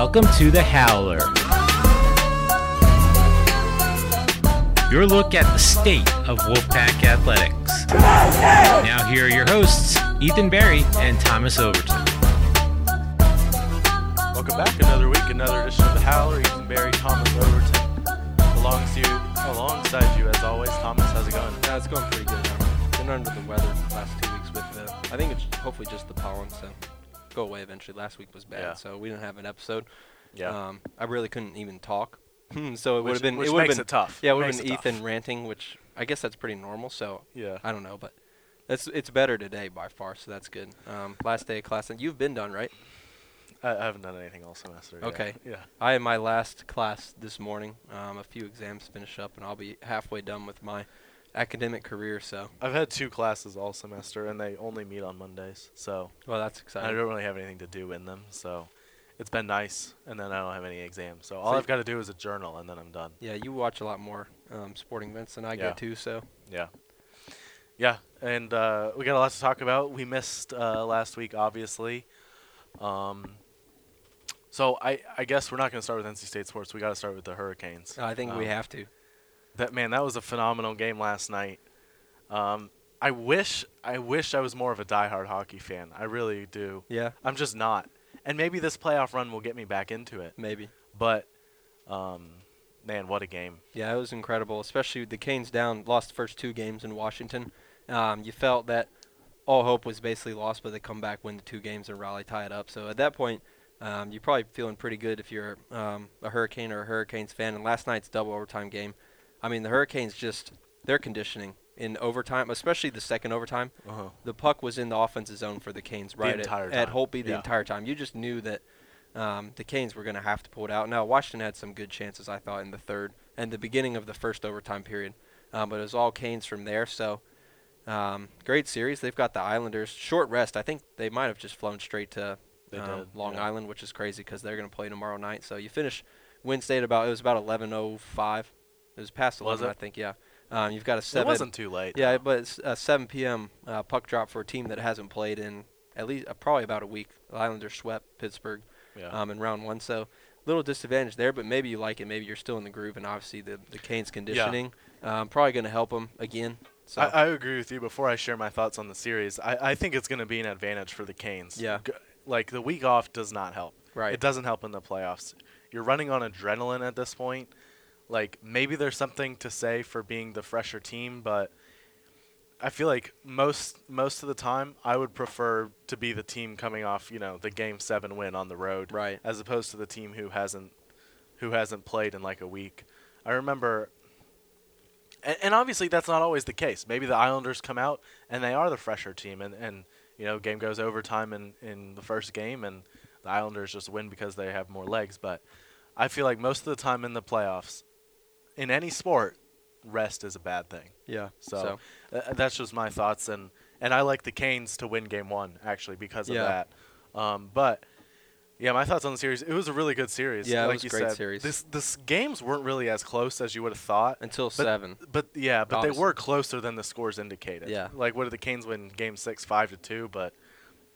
Welcome to the Howler. Your look at the state of Wolfpack athletics. Now, here are your hosts, Ethan Barry and Thomas Overton. Welcome back. Another week, another edition of the Howler. Ethan Barry, Thomas Overton, alongside you, alongside you as always. Thomas, how's it going? Yeah, it's going pretty good. I've been under the weather the last two weeks with the. I think it's hopefully just the pollen, so go away eventually. Last week was bad, Yeah. so we didn't have an episode. Yeah. Um, I really couldn't even talk, so it would have been. which it would have been. it tough. Yeah, it would have been it tough. Ethan ranting, which I guess that's pretty normal. So Yeah. I don't know, but it's it's better today by far, so that's good. Um, last day of class, and you've been done, right? I, I haven't done anything all semester. yet. Okay. Yeah. I had my last class this morning. Um, a few exams finish up, and I'll be halfway done with my academic career. So, I've had two classes all semester, and they only meet on Mondays. So well, that's exciting. I don't really have anything to do in them. So it's been nice, and then I don't have any exams. So all So I've got to do is a journal, and then I'm done. Yeah, you watch a lot more um, sporting events than I Yeah. get too. So Yeah. Yeah, and uh, we got a lot to talk about. We missed uh, last week, obviously. Um, so I, I guess we're not going to start with NC State sports. We got to start with the Hurricanes. I think we Um, have to. That man, that was a phenomenal game last night. Um, I wish I wish I was more of a diehard hockey fan. I really do. Yeah, I'm just not. And maybe this playoff run will get me back into it. maybe. But um, man, what a game. Yeah, it was incredible. Especially with the Canes down, lost the first two games in Washington. Um, you felt that all hope was basically lost, but they come back, win the two games, and rally, tie it up. So at that point, um, you're probably feeling pretty good if you're um, a Hurricane or a Hurricanes fan. And last night's double overtime game, I mean, the Hurricanes just their conditioning in overtime, especially the second overtime. Uh-huh. the puck was in the offensive zone for the Canes right at- entire at, time. Holtby the Yeah. entire time. You just knew that um, the Canes were going to have to pull it out. Now Washington had some good chances, I thought, in the third and the beginning of the first overtime period, um, but it was all Canes from there. So um, great series. They've got the Islanders short rest. I think they might have just flown straight to um, did, Long yeah. Island, which is crazy because they're going to play tomorrow night. So you finish Wednesday at about it was about 11:05. It was past Was 11, it? I think. Yeah. Um, you've got a 7. It wasn't too late. Yeah, but it's a 7 p.m. Uh, puck drop for a team that hasn't played in at least uh, probably about a week. The Islanders swept Pittsburgh yeah. um, in round one, so little disadvantage there. But maybe you like it. Maybe you're still in the groove, and obviously the the Canes conditioning um, probably going to help them again. So I, I agree with you. Before I share my thoughts on the series, I, I think it's going to be an advantage for the Canes. Yeah. G- Like the week off does not help. right, It doesn't help in the playoffs. You're running on adrenaline at this point. Like maybe there's something to say for being the fresher team, but I feel like most most of the time I would prefer to be the team coming off, you know, the game 7 win on the road right, as opposed to the team who hasn't who hasn't played in like a week. I remember and, and obviously that's not always the case. Maybe the Islanders come out and they are the fresher team and, and you know, game goes overtime in, in the first game and the Islanders just win because they have more legs, but I feel like most of the time in the playoffs in any sport rest is a bad thing. yeah. So, uh, that's just my thoughts, and and I like the Canes to win Game One actually because of Yeah. that. Um, but yeah, my thoughts on the series. It was a really good series. Yeah, it was a you great said. series. This this games weren't really as close as you would have thought. until But- seven. But yeah, but Obviously. they were closer than the scores indicated. Yeah. Like what did the Canes win Game Six five to two? But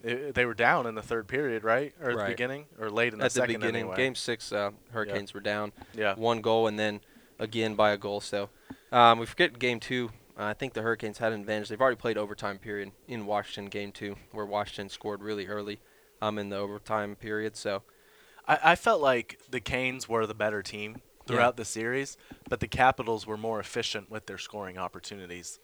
it, they were down in the third period, right, or at the beginning, or late in the At the second beginning, anyway. game six, uh, Hurricanes were down. Yeah. one goal and then again by a goal. So um, we forget game two. Uh, I think the Hurricanes had an advantage. They've already played overtime period in Washington game two, where Washington scored really early um, in the overtime period. So I, I felt like the Canes were the better team throughout the series, but the Capitals were more efficient with their scoring opportunities.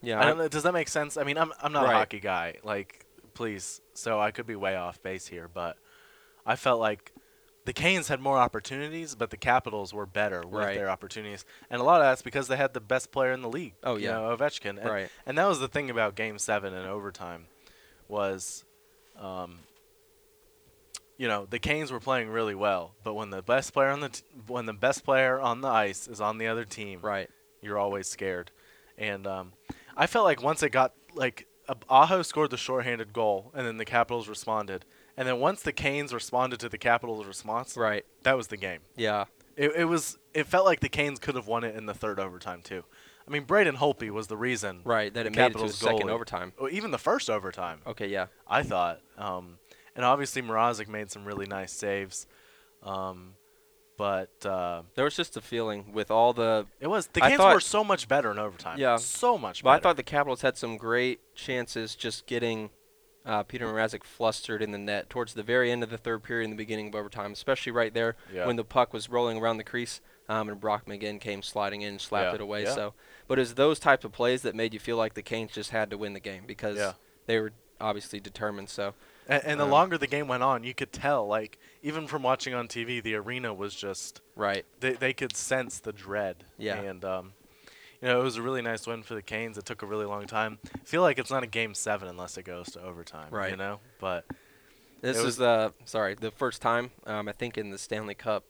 yeah, I I- don't know, does that make sense? I mean, I'm I'm not Right. a hockey guy, like please. So I could be way off base here, but I felt like the Canes had more opportunities, but the Capitals were better with Right. their opportunities, and a lot of that's because they had the best player in the league. Oh, you yeah. know, Ovechkin, and, right. and that was the thing about Game Seven and overtime, was, um, you know, the Canes were playing really well, but when the best player on the t- when the best player on the ice is on the other team, Right. you're always scared. And um, I felt like once it got like Aho scored the shorthanded goal, and then the Capitals responded, and then once the Canes responded to the Capitals' response, Right. that was the game. Yeah. It, it was. It felt like the Canes could have won it in the third overtime too. I mean, Braden Holtby was the reason. Right. That it made it to the second goalie- overtime. Or even the first overtime. Okay. Yeah. I thought. Um, and obviously Mrazek made some really nice saves. Um, but uh, There was just a feeling with all the. it was the Canes thought- were so much better in overtime. Yeah. so much But I thought the Capitals had some great chances just getting uh, Petr Mrazek flustered in the net towards the very end of the third period and the beginning of overtime, especially right there Yeah. when the puck was rolling around the crease um, and Brock McGinn came sliding in and slapped Yeah, it away. yeah. So, but it was those types of plays that made you feel like the Canes just had to win the game because they were obviously determined. So, And, and the Um, longer the game went on, you could tell, like even from watching on TV, the arena was just right. they they could sense the dread. Yeah. And um, you know, it was a really nice win for the Canes. It took a really long time. I feel like it's not a game seven unless it goes to overtime. Right. You know, but This is the sorry the first time um, I think in the Stanley Cup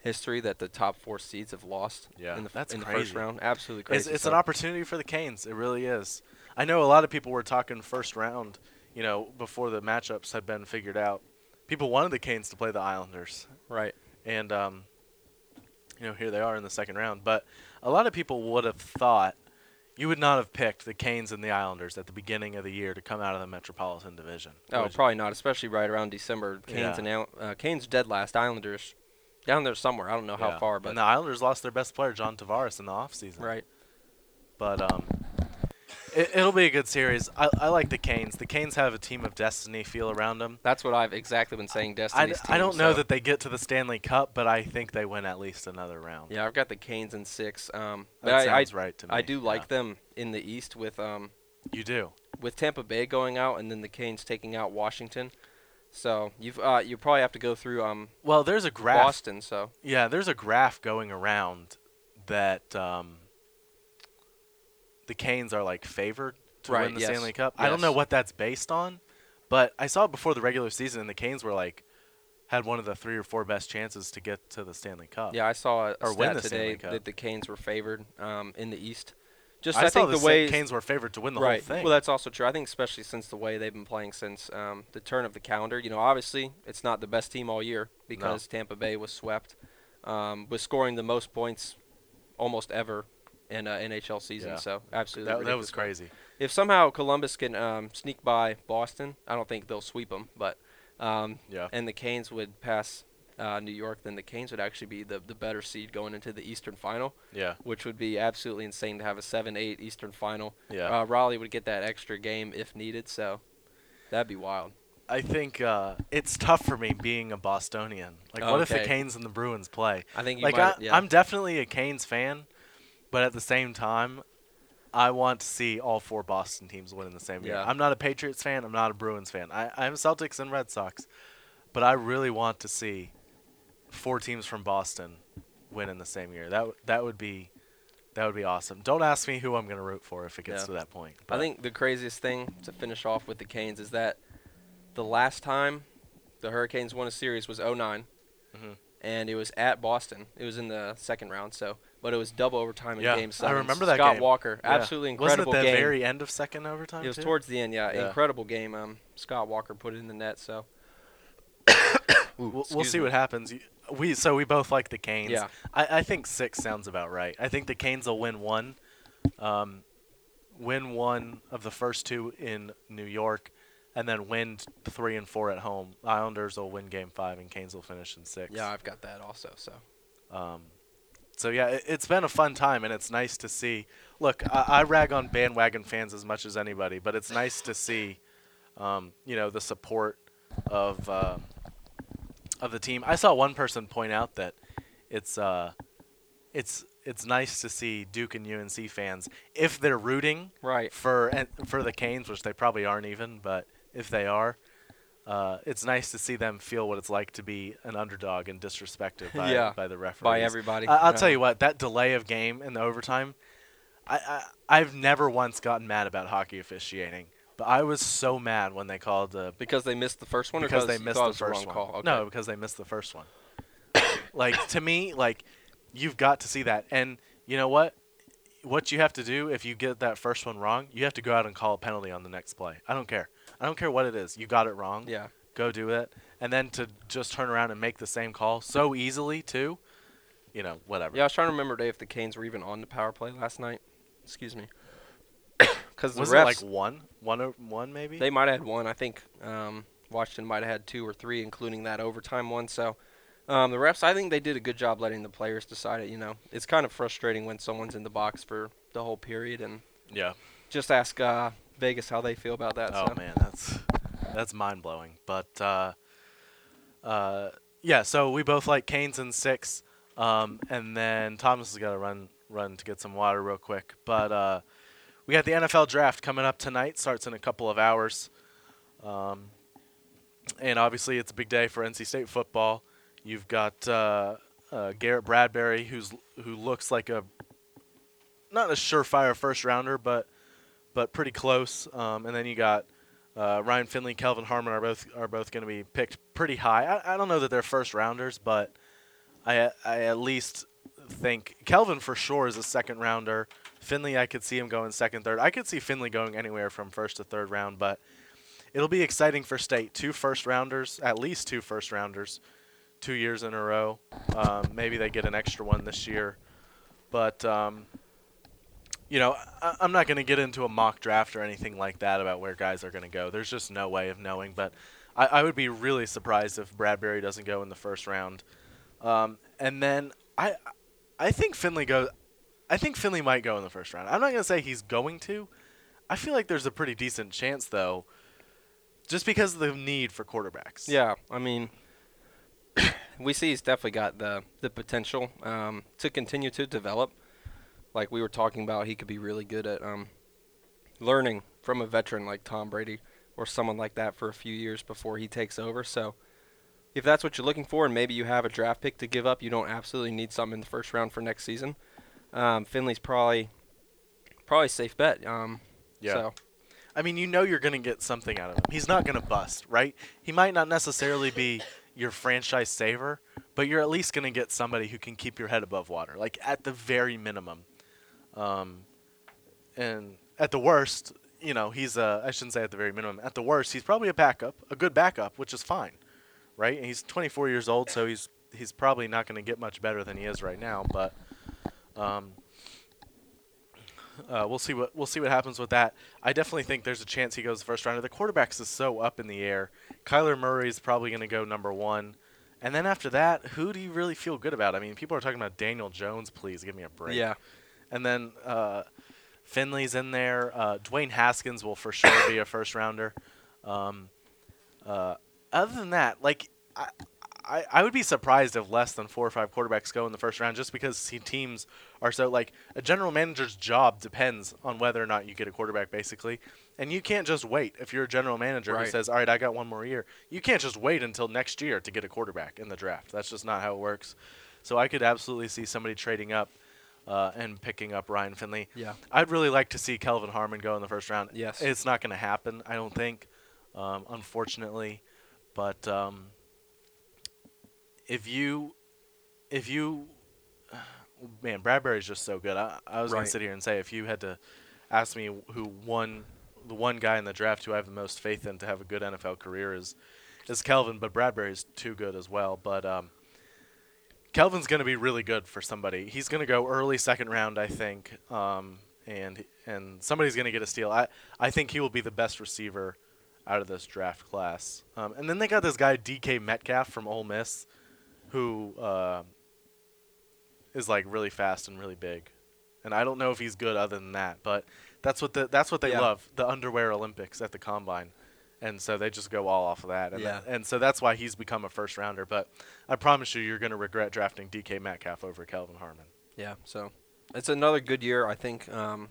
history that the top four seeds have lost. Yeah, in the, that's in the first round. Absolutely crazy. it's it's an opportunity for the Canes. It really is. I know a lot of people were talking first round. You know, before the matchups had been figured out, people wanted the Canes to play the Islanders. right. and um, you know here they are in the second round. But a lot of people would have thought you would not have picked the Canes and the Islanders at the beginning of the year to come out of the Metropolitan Division. Oh, Would you? probably not, especially right around December. Canes Yeah. and uh, Canes dead last. Islanders down there somewhere. I don't know how Yeah. far, but and the Islanders lost their best player, John Tavares, in the offseason. right. But um, it, it'll be a good series. I, I like the Canes. The Canes have a team of destiny feel around them. That's what I've exactly been saying. I, Destiny's I don't team, know so- that they get to the Stanley Cup, but I think they win at least another round. Yeah, I've got the Canes in six. Um, but that I, I, sounds right to me. I do like them in the East with um You do. with Tampa Bay going out and then the Canes taking out Washington. So you've uh, you probably have to go through um Well, there's a graph. Boston. So Yeah, there's a graph going around that um, the Canes are like favored to Right, win the yes, Stanley Cup. I don't know what that's based on, but I saw it before the regular season, and the Canes were like had one of the three or four best chances to get to the Stanley Cup. yeah, I saw a Or win stat the today that the Canes were favored um in the East. Just I, I, think the way Canes were favored to win the right. whole thing. Well, that's also true. I think especially since the way they've been playing since um, the turn of the calendar. You know, obviously it's not the best team all year because Tampa Bay was swept, um, was scoring the most points almost ever in a NHL season. Yeah. So absolutely, that, that was crazy. If somehow Columbus can um, sneak by Boston, I don't think they'll sweep them, but um, Yeah. and the Canes would pass uh, New York, then the Canes would actually be the the better seed going into the Eastern Final, Yeah. which would be absolutely insane to have a seven-eight Eastern Final. Yeah. Uh, Raleigh would get that extra game if needed, so that'd be wild. I think uh, it's tough for me being a Bostonian. Like, what if the Canes and the Bruins play? I think you like. I, yeah. I'm definitely a Canes fan, but at the same time, I want to see all four Boston teams win in the same year. Yeah. I'm not a Patriots fan. I'm not a Bruins fan. I, I'm Celtics and Red Sox, but I really want to see four teams from Boston win in the same year. That w- that would be that would be awesome. Don't ask me who I'm going to root for if it gets Yeah. to that point. I think the craziest thing to finish off with the Canes is that the last time the Hurricanes won a series was 9 Mhm. and it was at Boston. It was in the second round, so but it was double overtime in Yeah, game seven. I remember that Scott game. Walker, Yeah. absolutely incredible Wasn't it the game. very end of second overtime? it was too? towards the end, yeah, Yeah. incredible game. Um, Scott Walker put it in the net, so We'll, we'll see me. what happens. We so we both like the Canes. Yeah. I, I think six sounds about right. I think the Canes will win one, um, win one of the first two in New York, and then win three and four at home. Islanders will win Game Five, and Canes will finish in six. yeah, I've got that also. So Um, so yeah, it, it's been a fun time, and it's nice to see. Look, I, I rag on bandwagon fans as much as anybody, but it's nice to see, um, you know, the support of uh, of the team. I saw one person point out that it's uh, it's it's nice to see Duke and UNC fans if they're rooting right, for and for the Canes, which they probably aren't even, but if they are, uh, it's nice to see them feel what it's like to be an underdog and disrespected by Yeah, by the referees. by everybody. I, I'll Yeah. tell you what, that delay of game in the overtime, I, I I've never once gotten mad about hockey officiating, but I was so mad when they called the because they missed the first one, or because they missed the first wrong one. call. Okay. No, because they missed the first one. like to me, like you've got to see that, and you know what? What you have to do if you get that first one wrong, you have to go out and call a penalty on the next play. I don't care. I don't care what it is. You got it wrong. Yeah, Go do it, and then to just turn around and make the same call so easily too. You know, whatever. yeah. I was trying to remember Dave if the Canes were even on the power play last night. Excuse me. Because the Was refs, it like one, one, or one maybe? They might have had one. I think um, Washington might have had two or three, including that overtime one. So Um, the refs, I think they did a good job letting the players decide it. You know, it's kind of frustrating when someone's in the box for the whole period, and Yeah. just ask uh, Vegas how they feel about that. Oh so. man, that's that's mind blowing. But uh, uh, yeah, so we both like Canes in six, um, and then Thomas has got to run run to get some water real quick. But uh, we got the NFL draft coming up tonight. Starts in a couple of hours, um, and obviously it's a big day for NC State football. You've got uh, uh, Garrett Bradbury, who's who looks like a not a surefire first rounder, but but pretty close. Um, and then you got uh, Ryan Finley, Kelvin Harmon are both are both going to be picked pretty high. I, I don't know that they're first rounders, but I I at least think Kelvin for sure is a second rounder. Finley, I could see him going second, third. I could see Finley going anywhere from first to third round, but it'll be exciting for state. Two first rounders, at least two first rounders, two years in a row. Um, maybe they get an extra one this year, but. Um, you know, I, I'm not going to get into a mock draft or anything like that about where guys are going to go. There's just no way of knowing. But I, I would be really surprised if Bradbury doesn't go in the first round. Um, and then I, I think Finley goes. I think Finley might go in the first round. I'm not going to say he's going to. I feel like there's a pretty decent chance though, just because of the need for quarterbacks. Yeah, I mean, we see he's definitely got the the potential um, to continue to develop. Like we were talking about, he could be really good at um, learning from a veteran like Tom Brady or someone like that for a few years before he takes over. So, if that's what you're looking for, and maybe you have a draft pick to give up, you don't absolutely need something in the first round for next season. Um, Finley's probably probably a safe bet. Um, Yeah. So I mean, you know you're going to get something out of him. He's not going to bust, right? He might not necessarily be your franchise saver, but you're at least going to get somebody who can keep your head above water, like at the very minimum. Um, and at the worst, you know, he's a, I shouldn't say at the very minimum, at the worst, he's probably a backup, a good backup, which is fine, right? And he's 24 years old, so he's he's probably not going to get much better than he is right now, but um, uh, we'll see what we'll see what happens with that. I definitely think there's a chance he goes first round. The quarterbacks is so up in the air. Kyler Murray is probably going to go number one, and then after that, who do you really feel good about? I mean, people are talking about Daniel Jones. Please give me a break. yeah, And then uh, Finley's in there. Uh, Dwayne Haskins will for sure be a first rounder. Um, uh, other than that, like I, I, I would be surprised if less than four or five quarterbacks go in the first round, just because teams are so like a general manager's job depends on whether or not you get a quarterback, basically. And you can't just wait if you're a general manager who Right. says, "All right, I got one more year." You can't just wait until next year to get a quarterback in the draft. That's just not how it works. So I could absolutely see somebody trading up uh, and picking up Ryan Finley. Yeah. I'd really like to see Kelvin Harmon go in the first round. Yes. It's not going to happen, I don't think, um, unfortunately. But um, if you, if you, man, Bradbury's just so good. I, I was going to sit here and say if you had to ask me who won, the one guy in the draft who I have the most faith in to have a good NFL career is, is Kelvin. But Bradbury's too good as well. But um, Kelvin's going to be really good for somebody. He's going to go early second round, I think, um, and and somebody's going to get a steal. I I think he will be the best receiver out of this draft class. Um, and then they got this guy DK Metcalf from Ole Miss, who uh, is like really fast and really big. And I don't know if he's good other than that, but that's what the that's what they Yeah. love the underwear Olympics at the combine. And so they just go all off of that. And, Yeah. that- and so that's why he's become a first rounder. But I promise you, you're going to regret drafting DK Metcalf over Kelvin Harmon. Yeah, so it's another good year, I think, um,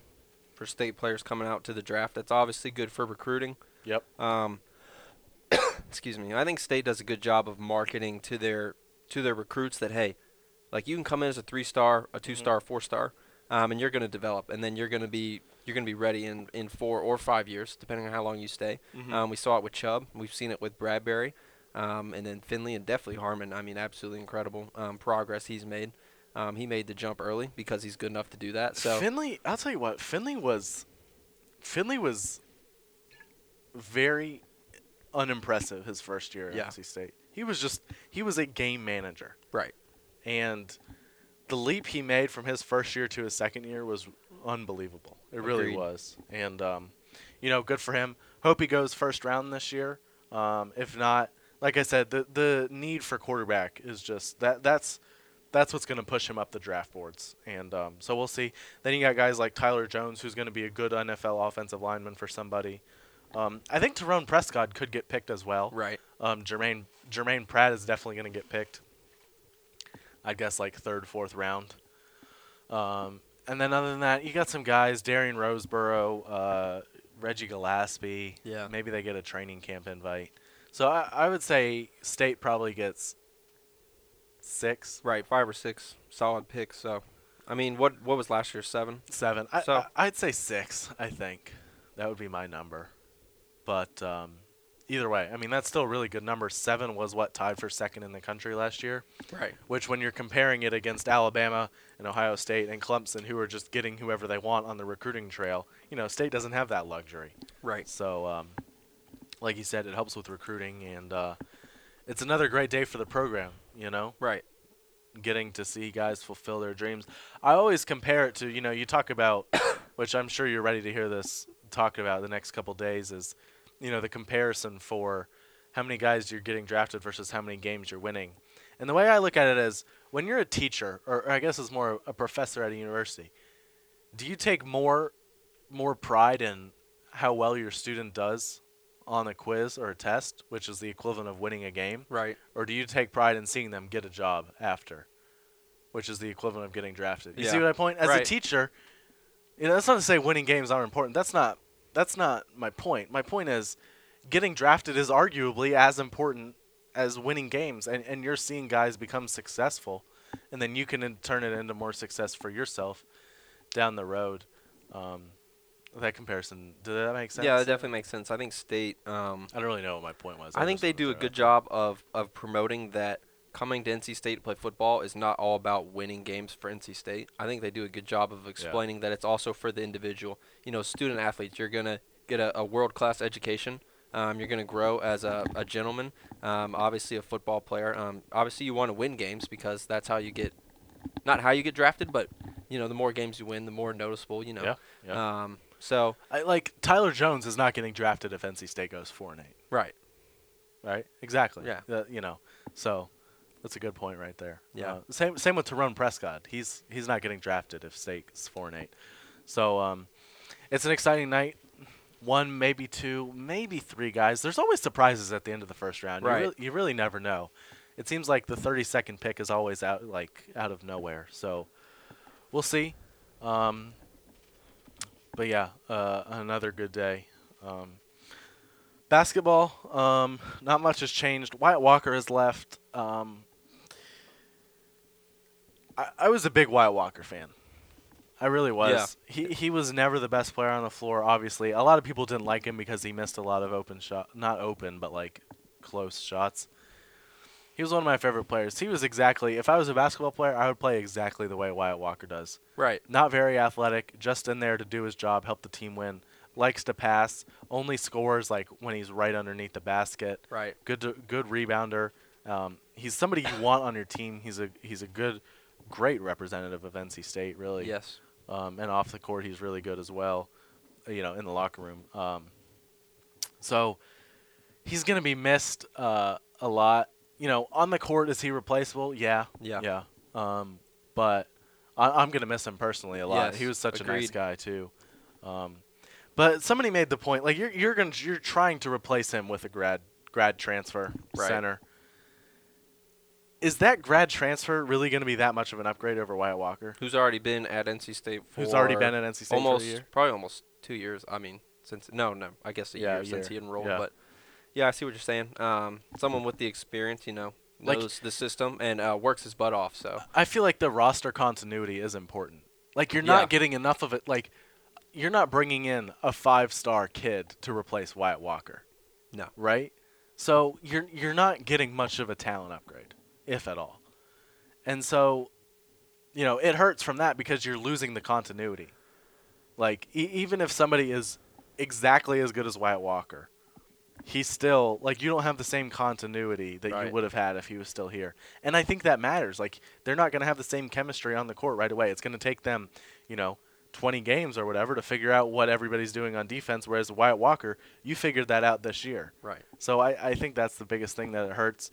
for state players coming out to the draft. That's obviously good for recruiting. Yep. Um, excuse me. I think state does a good job of marketing to their to their recruits that hey, like you can come in as a three star, a two star, four star, um, and you're going to develop, and then you're going to be you're going to be ready in in four or five years, depending on how long you stay. Mhm. Um, we saw it with Chubb. We've seen it with Bradbury. Um, and then Finley and definitely Harmon. I mean, absolutely incredible um, progress he's made. Um, he made the jump early because he's good enough to do that. So Finley, I'll tell you what, Finley was Finley was very unimpressive his first year at Yeah. NC State. He was just he was a game manager. right, And the leap he made from his first year to his second year was unbelievable. It really Agreed. was. And um, you know, good for him. Hope he goes first round this year. Um, if not, like I said, the the need for quarterback is just that that's that's what's going to push him up the draft boards. And um, so we'll see. Then you got guys like Tyler Jones, who's going to be a good NFL offensive lineman for somebody. Um, I think Terrone Prescott could get picked as well. Right. Um, Jermaine Jermaine Pratt is definitely going to get picked. I guess like third, fourth round. Um, and then other than that, you got some guys: Darian Roseboro, uh, Reggie Gallaspy. Yeah. Maybe they get a training camp invite. So I, I would say State probably gets six, Right. Five or six solid picks. So, I mean, what what was last year? Seven. seven. I, So- I, I'd say six. I think that would be my number. But um, either way, I mean that's still a really good number. Seven was what tied for second in the country last year. Right. which when you're comparing it against Alabama and Ohio State and Clemson, who are just getting whoever they want on the recruiting trail, you know, State doesn't have that luxury. Right. So, um, like you said, it helps with recruiting, and uh, it's another great day for the program. You know, Right. getting to see guys fulfill their dreams. I always compare it to, you know, you talk about, which I'm sure you're ready to hear this talk about the next couple days, is, you know, the comparison for how many guys you're getting drafted versus how many games you're winning. And the way I look at it is when you're a teacher, or I guess it's more a professor at a university, do you take more more pride in how well your student does on a quiz or a test, which is the equivalent of winning a game? Right. or do you take pride in seeing them get a job after, which is the equivalent of getting drafted? You see what I point? As a teacher, you know that's not to say winning games aren't important. That's not that's not my point. My point is getting drafted is arguably as important as winning games, and and you're seeing guys become successful, and then you can turn it into more success for yourself down the road. Um, that comparison, did that make sense? Yeah, that definitely makes sense. I think state. Um, I don't really know what my point was. I think they do a good job of of promoting that coming to NC State to play football is not all about winning games for NC State. I think they do a good job of explaining that it's also for the individual. You know, student athletes, you're gonna get a, a world class education. Um, you're gonna grow as a, a gentleman. Um, obviously, a football player. Um, obviously, you want to win games because that's how you get, not how you get drafted, but you know, the more games you win, the more noticeable. You know. Yeah, yeah. Um, so I, like Tyler Jones is not getting drafted if NC State goes four and eight, right. right? Exactly. Yeah. Uh, you know, so that's a good point right there. Yeah. Uh, same same with Terrone Prescott. He's he's not getting drafted if State's four and eight. So um, it's an exciting night. One, maybe two, maybe three guys. There's always surprises at the end of the first round. Right. You really, you really never know. It seems like the 32nd pick is always out like out of nowhere. So we'll see. Um, but yeah, uh, another good day. Um, basketball, um, not much has changed. Wyatt Walker has left. Um, I, I was a big Wyatt Walker fan. I really was. He he was never the best player on the floor. Obviously, a lot of people didn't like him because he missed a lot of open shot, not open, but like close shots. He was one of my favorite players. He was exactly. If I was a basketball player, I would play exactly the way Wyatt Walker does Right. not very athletic, just in there to do his job, help the team win. Likes to pass, only scores like when he's right underneath the basket. Right. Good, to, good rebounder. Um, he's somebody you want on your team. He's a he's a good, great representative of NC State, really. Yes. Um, and off the court, he's really good as well. You know, in the locker room. Um, so he's gonna be missed uh, a lot. You know, on the court, is he replaceable? Yeah. Yeah. Yeah. Um, but I, I'm gonna miss him personally a lot. he was such a nice guy too. Um, but somebody made the point, like you're you're gonna you're trying to replace him with a grad grad transfer Right. center. Is that grad transfer really going to be that much of an upgrade over Wyatt Walker? Who's already been at NC State for Who's already been at NC State almost for a year? probably almost two years. I mean, since no, no, I guess a Yeah, year a since he enrolled. Yeah. But yeah, I see what you're saying. Um, someone with the experience, you know, Like- knows the system and uh, works his butt off. So I feel like the roster continuity is important. Like you're Yeah. not getting enough of it. Like you're not bringing in a five-star kid to replace Wyatt Walker, no, right? So you're you're not getting much of a talent upgrade, if at all. And so, you know, it hurts from that because you're losing the continuity. Like e- even if somebody is exactly as good as Wyatt Walker, he's still like you don't have the same continuity that you would have had if he was still here. And I think that matters. Like they're not going to have the same chemistry on the court right away. It's going to take them, you know, 20 games or whatever to figure out what everybody's doing on defense. Whereas Wyatt Walker, you figured that out this year. Right. So I, I think that's the biggest thing that it hurts.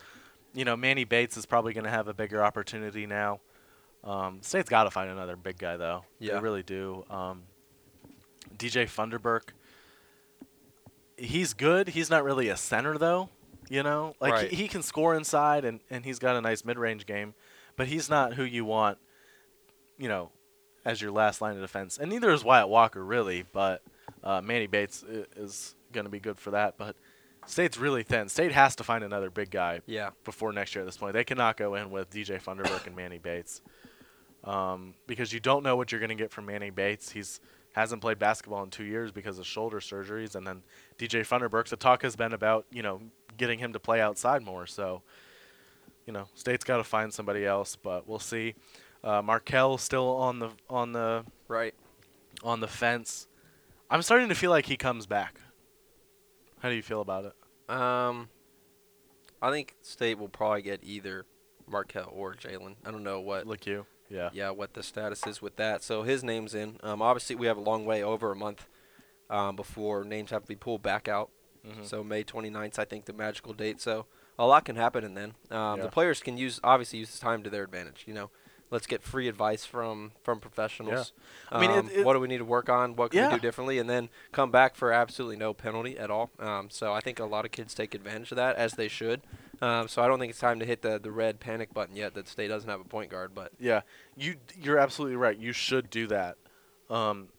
You know, Manny Bates is probably going to have a bigger opportunity now. Um, State's got to find another big guy though. Yeah. They really do. Um, DJ Funderburk. He's good. He's not really a center though. You know, like Right. he, he can score inside and, and he's got a nice mid range game, but he's not who you want. You know, as your last line of defense, and neither is Wyatt Walker really. But uh, Manny Bates is going to be good for that. But State's really thin. State has to find another big guy Yeah. before next year at this point. They cannot go in with DJ Funderburk and Manny Bates um, because you don't know what you're going to get from Manny Bates. He's hasn't played basketball in two years because of shoulder surgeries, and then DJ Funderburk. The talk has been about you know getting him to play outside more. So you know, State's got to find somebody else, but we'll see. Uh, Markell still on the on the Right. on the fence. I'm starting to feel like he comes back. How do you feel about it? Um, I think State will probably get either Markell or Jalen. I don't know what. Look you. Yeah. Yeah, what the status is with that. So his name's in. Um, obviously we have a long way over a month um, before names have to be pulled back out. Mhm. So May 29th, I think the magical date. So a lot can happen, and then um, Yeah. the players can use obviously use this time to their advantage. You know, let's get free advice from from professionals. I mean, it- Um, it- what do we need to work on? What can we do differently? And then come back for absolutely no penalty at all. Um, so I think a lot of kids take advantage of that as they should. Um, so I don't think it's time to hit the the red panic button yet that State doesn't have a point guard. But Yeah, you you're absolutely right. You should do that. Um,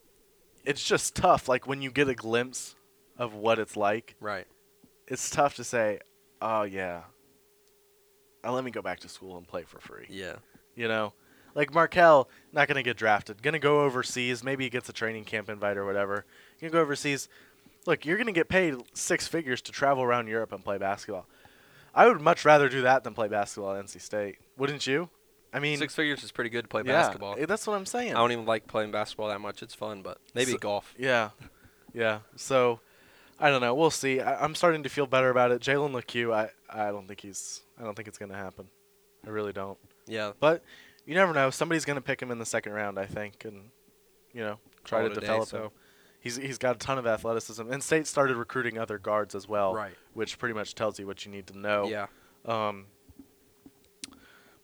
it's just tough. Like when you get a glimpse of what it's like, right, it's tough to say, "Oh yeah, uh, let me go back to school and play for free." yeah, You know, like Markell, not gonna get drafted, gonna go overseas. Maybe he gets a training camp invite or whatever. You can go overseas. Look, you're gonna get paid six figures to travel around Europe and play basketball. I would much rather do that than play basketball at NC State. Wouldn't you? I mean, six figures is pretty good to play yeah, basketball. eh, That's what I'm saying. I don't even like playing basketball that much. It's fun, but maybe So- golf. Yeah, yeah. So I don't know. We'll see. I, I'm starting to feel better about it. Jalen Lecque, I I don't think he's. I don't think it's gonna happen. I really don't. Yeah, But you never know. Somebody's gonna pick him in the second round, I think, and you know try Call to day, develop so- him. He's he's got a ton of athleticism, and State started recruiting other guards as well, right. which pretty much tells you what you need to know. Yeah, Um,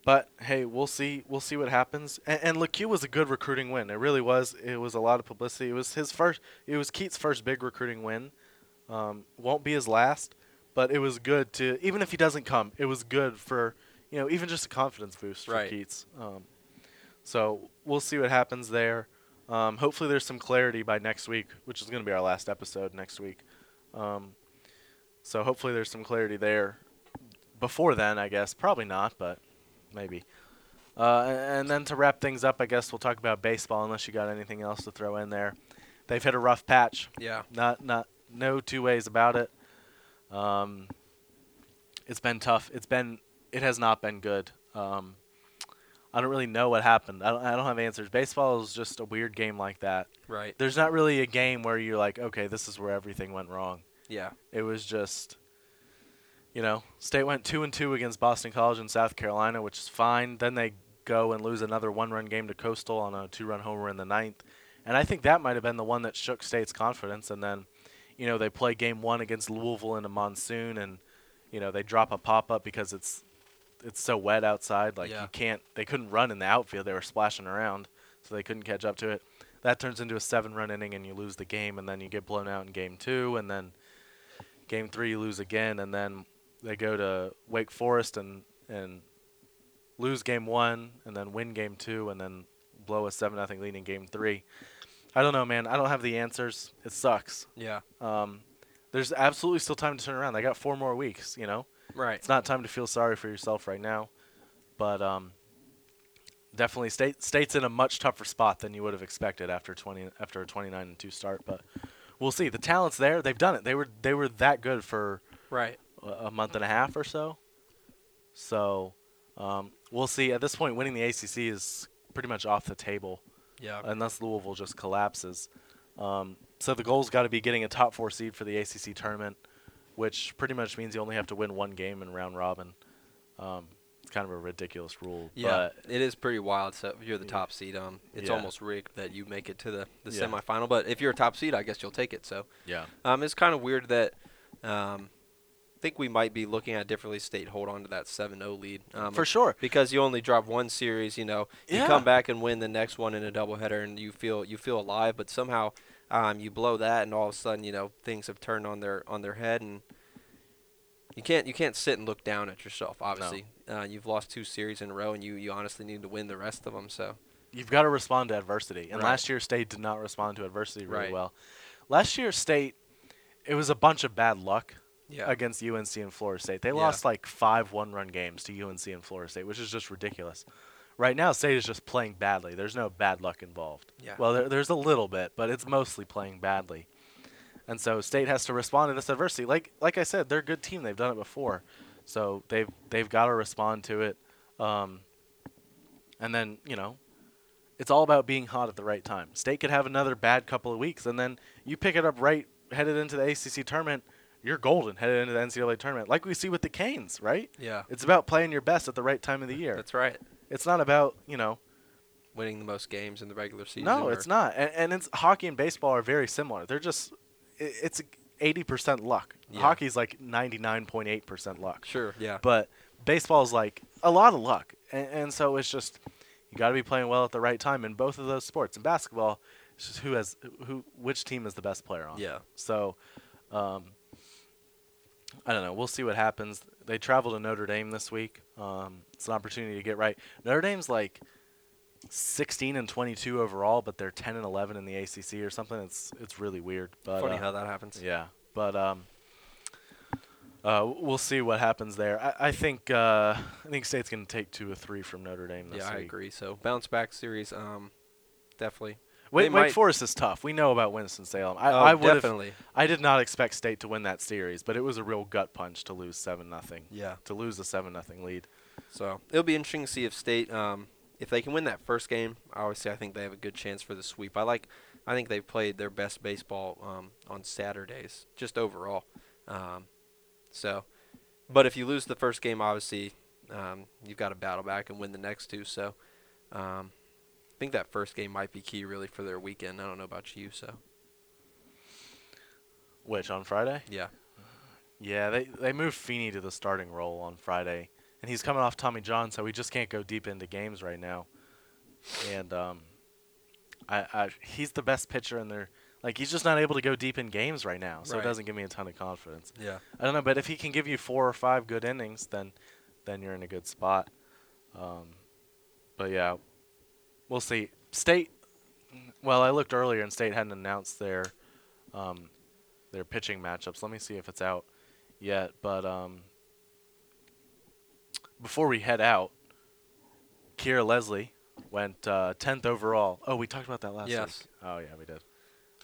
but hey, we'll see. We'll see what happens. And, and Lecque was a good recruiting win. It really was. It was a lot of publicity. It was his first. It was Keatts' first big recruiting win. Um, won't be his last, but it was good to. Even if he doesn't come, it was good for you know even just a confidence boost for Keatts. Um, so we'll see what happens there. Um, hopefully, there's some clarity by next week, which is going to be our last episode next week. Um, so hopefully, there's some clarity there before then, I guess. Probably not, but maybe. Uh, a- and then to wrap things up, I guess we'll talk about baseball, unless you got anything else to throw in there. They've hit a rough patch. yeah, Not, not, no two ways about it. Um, it's been tough. It's been, it has not been good. Um, I don't really know what happened. I don't, I don't have answers. Baseball is just a weird game like that. right. There's not really a game where you're like, okay, this is where everything went wrong. Yeah, It was just, you know, State went two and two against Boston College in South Carolina, which is fine. Then they go and lose another one-run game to Coastal on a two-run homer in the ninth, and I think that might have been the one that shook State's confidence. And then, you know, they play game one against Louisville in a monsoon, and you know they drop a pop-up because it's it's so wet outside. Like Yeah. you can't, they couldn't run in the outfield. They were splashing around, so they couldn't catch up to it. That turns into a seven-run inning, and you lose the game, and then you get blown out in game two, and then game three you lose again, and then they go to Wake Forest and and lose game one, and then win game two, and then blow a seven nothing lead in game three. I don't know, man. I don't have the answers. It sucks. yeah, Um, there's absolutely still time to turn around. They got four more weeks. You know, right. it's not time to feel sorry for yourself right now, but um, definitely state state's in a much tougher spot than you would have expected after 20 after a 29 and 2 start. But we'll see. The talent's there. They've done it. They were they were that good for Right. a a month and a half or so. So um, we'll see. At this point, winning the ACC is pretty much off the table Yeah. unless Louisville just collapses. Um, so the goal's got to be getting a top four seed for the ACC tournament, which pretty much means you only have to win one game in round robin. Um, it's kind of a ridiculous rule. Yeah, it is pretty wild. So if you're the top seed, um, it's Yeah. almost rigged that you make it to the, the Yeah. semifinal. But if you're a top seed, I guess you'll take it. So yeah, um, it's kind of weird that um, I think we might be looking at differently. State hold on to that 7-0 lead. Um, for sure. because you only drop one series, you know, you Yeah. come back and win the next one in a doubleheader, and you feel you feel alive. But somehow, um, you blow that, and all of a sudden, you know, things have turned on their on their head, and you can't you can't sit and look down at yourself. Obviously, uh, you've lost two series in a row, and you you honestly need to win the rest of them. So You've got to respond to adversity, and Right. last year State did not respond to adversity really Right. well. Last year State, it was a bunch of bad luck yeah, against UNC and Florida State. They Yeah. lost like five one-run games to UNC and Florida State, which is just ridiculous. Right now, State is just playing badly. There's no bad luck involved. Yeah. Well, there, there's a little bit, but it's mostly playing badly. And so State has to respond to this adversity. Like like I said, they're a good team. They've done it before, so they've they've got to respond to it. Um, and then you know, it's all about being hot at the right time. State could have another bad couple of weeks, and then you pick it up right headed into the ACC tournament. You're golden headed into the NCAA tournament, like we see with the Canes, right? yeah, It's about playing your best at the right time of the year. that's right. It's not about you know. Winning the most games in the regular season. No, it's not. And, and it's hockey and baseball are very similar. They're just it's eighty percent luck. Yeah. Hockey's like ninety nine point eight percent luck. Sure, yeah, But baseball's like a lot of luck, and, and so it's just you got to be playing well at the right time in both of those sports. In basketball, it's just who has who which team is the best player on. yeah, So, um, I don't know. We'll see what happens. They travel to Notre Dame this week. Um, it's an opportunity to get right. Notre Dame's like 16 and 22 overall, but they're 10 and 11 in the ACC or something. It's it's really weird. But funny uh, how that happens. yeah, but um, uh, we'll see what happens there. I, I think uh, I think State's gonna take two or three from Notre Dame this Yeah, I agree. So bounce back series, um, definitely. Wake, Wake might- Forest is tough. We know about Winston Salem. I, oh, I definitely. I did not expect State to win that series, but it was a real gut punch to lose seven nothing. Yeah. To lose a seven nothing lead. So it'll be interesting to see if State, um, if they can win that first game. Obviously, I think they have a good chance for the sweep. I like, I think they've played their best baseball um, on Saturdays, just overall. Um, so, but if you lose the first game, obviously, um, you've got to battle back and win the next two. So, um, think that first game might be key really for their weekend. I don't know about you, so Which on Friday? yeah, Yeah, they they moved Feeney to the starting role on Friday, and he's coming off Tommy John, so we just can't go deep into games right now. And um, I, I he's the best pitcher in there. Like he's just not able to go deep in games right now, so Right. it doesn't give me a ton of confidence. yeah, I don't know, but if he can give you four or five good innings, then then you're in a good spot. Um, but yeah, we'll see. State. Well, I looked earlier, and State hadn't announced their um, their pitching matchups. Let me see if it's out yet. But um, before we head out, Kiara Leslie went uh, 10th overall. Oh, we talked about that last Yes. week. Oh yeah, we did.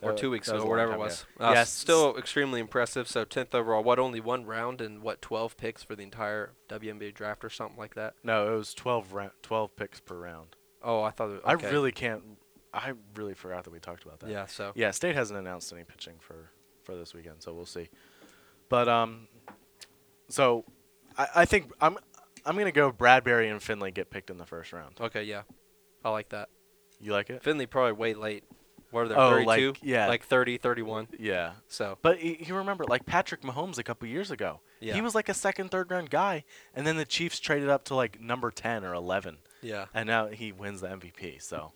or Uh, two weeks ago, or whatever it was. Uh, Yes. still extremely impressive. So 10th overall. What only one round and what 12 picks for the entire WNBA draft or something like that. No, it was 12 ra- 12 picks per round. Oh, I thought. It, I really can't. I really forgot that we talked about that. Yeah. So. Yeah, State hasn't announced any pitching for for this weekend, so we'll see. But um, so I, I think I'm I'm gonna go Bradbury and Finley get picked in the first round. Okay. Yeah. I like that. You like it? Finley probably way late. What are they? Oh, 32? like- yeah. Like 30, 31. Yeah. So. But y- you remember, like Patrick Mahomes a couple years ago, Yeah. he was like a second, third round guy, and then the Chiefs traded up to like number ten or eleven, Yeah. and now he wins the MVP. So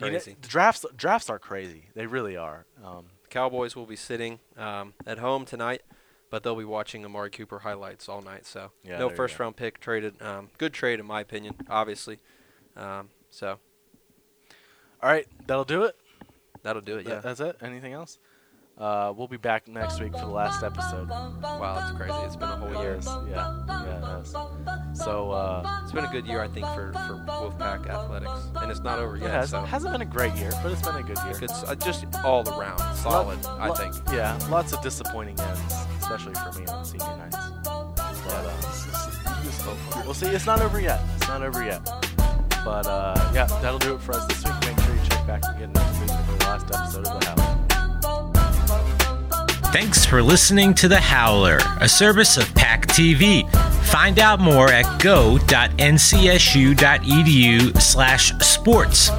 you know, Crazy. drafts drafts are crazy. They really are. Um, Cowboys will be sitting um, at home tonight, but they'll be watching Amari Cooper highlights all night. So Yeah, no first round pick traded. Um, good trade in my opinion, obviously. Um, so all right, that'll do it. that'll do it. Yeah. That's it. Anything else? Uh, we'll be back next week for the last episode. Wow, that's crazy. It's been a whole year. Yeah, yeah. So uh, It's been a good year, I think, for, for Wolfpack athletics, and it's not over it yet. has, so hasn't been a great year, but it's been a good year. good, s- uh, just all around solid, I Lo- think. Yeah, lots of disappointing ends, especially for me on senior nights. But uh, we'll see. It's not over yet. It's not over yet. But uh, yeah, that'll do it for us this week. Make sure you check back again next week for the last episode of the House. Thanks for listening to The Howler, a service of PAC TV. Find out more at go.ncsu.edu slash sports.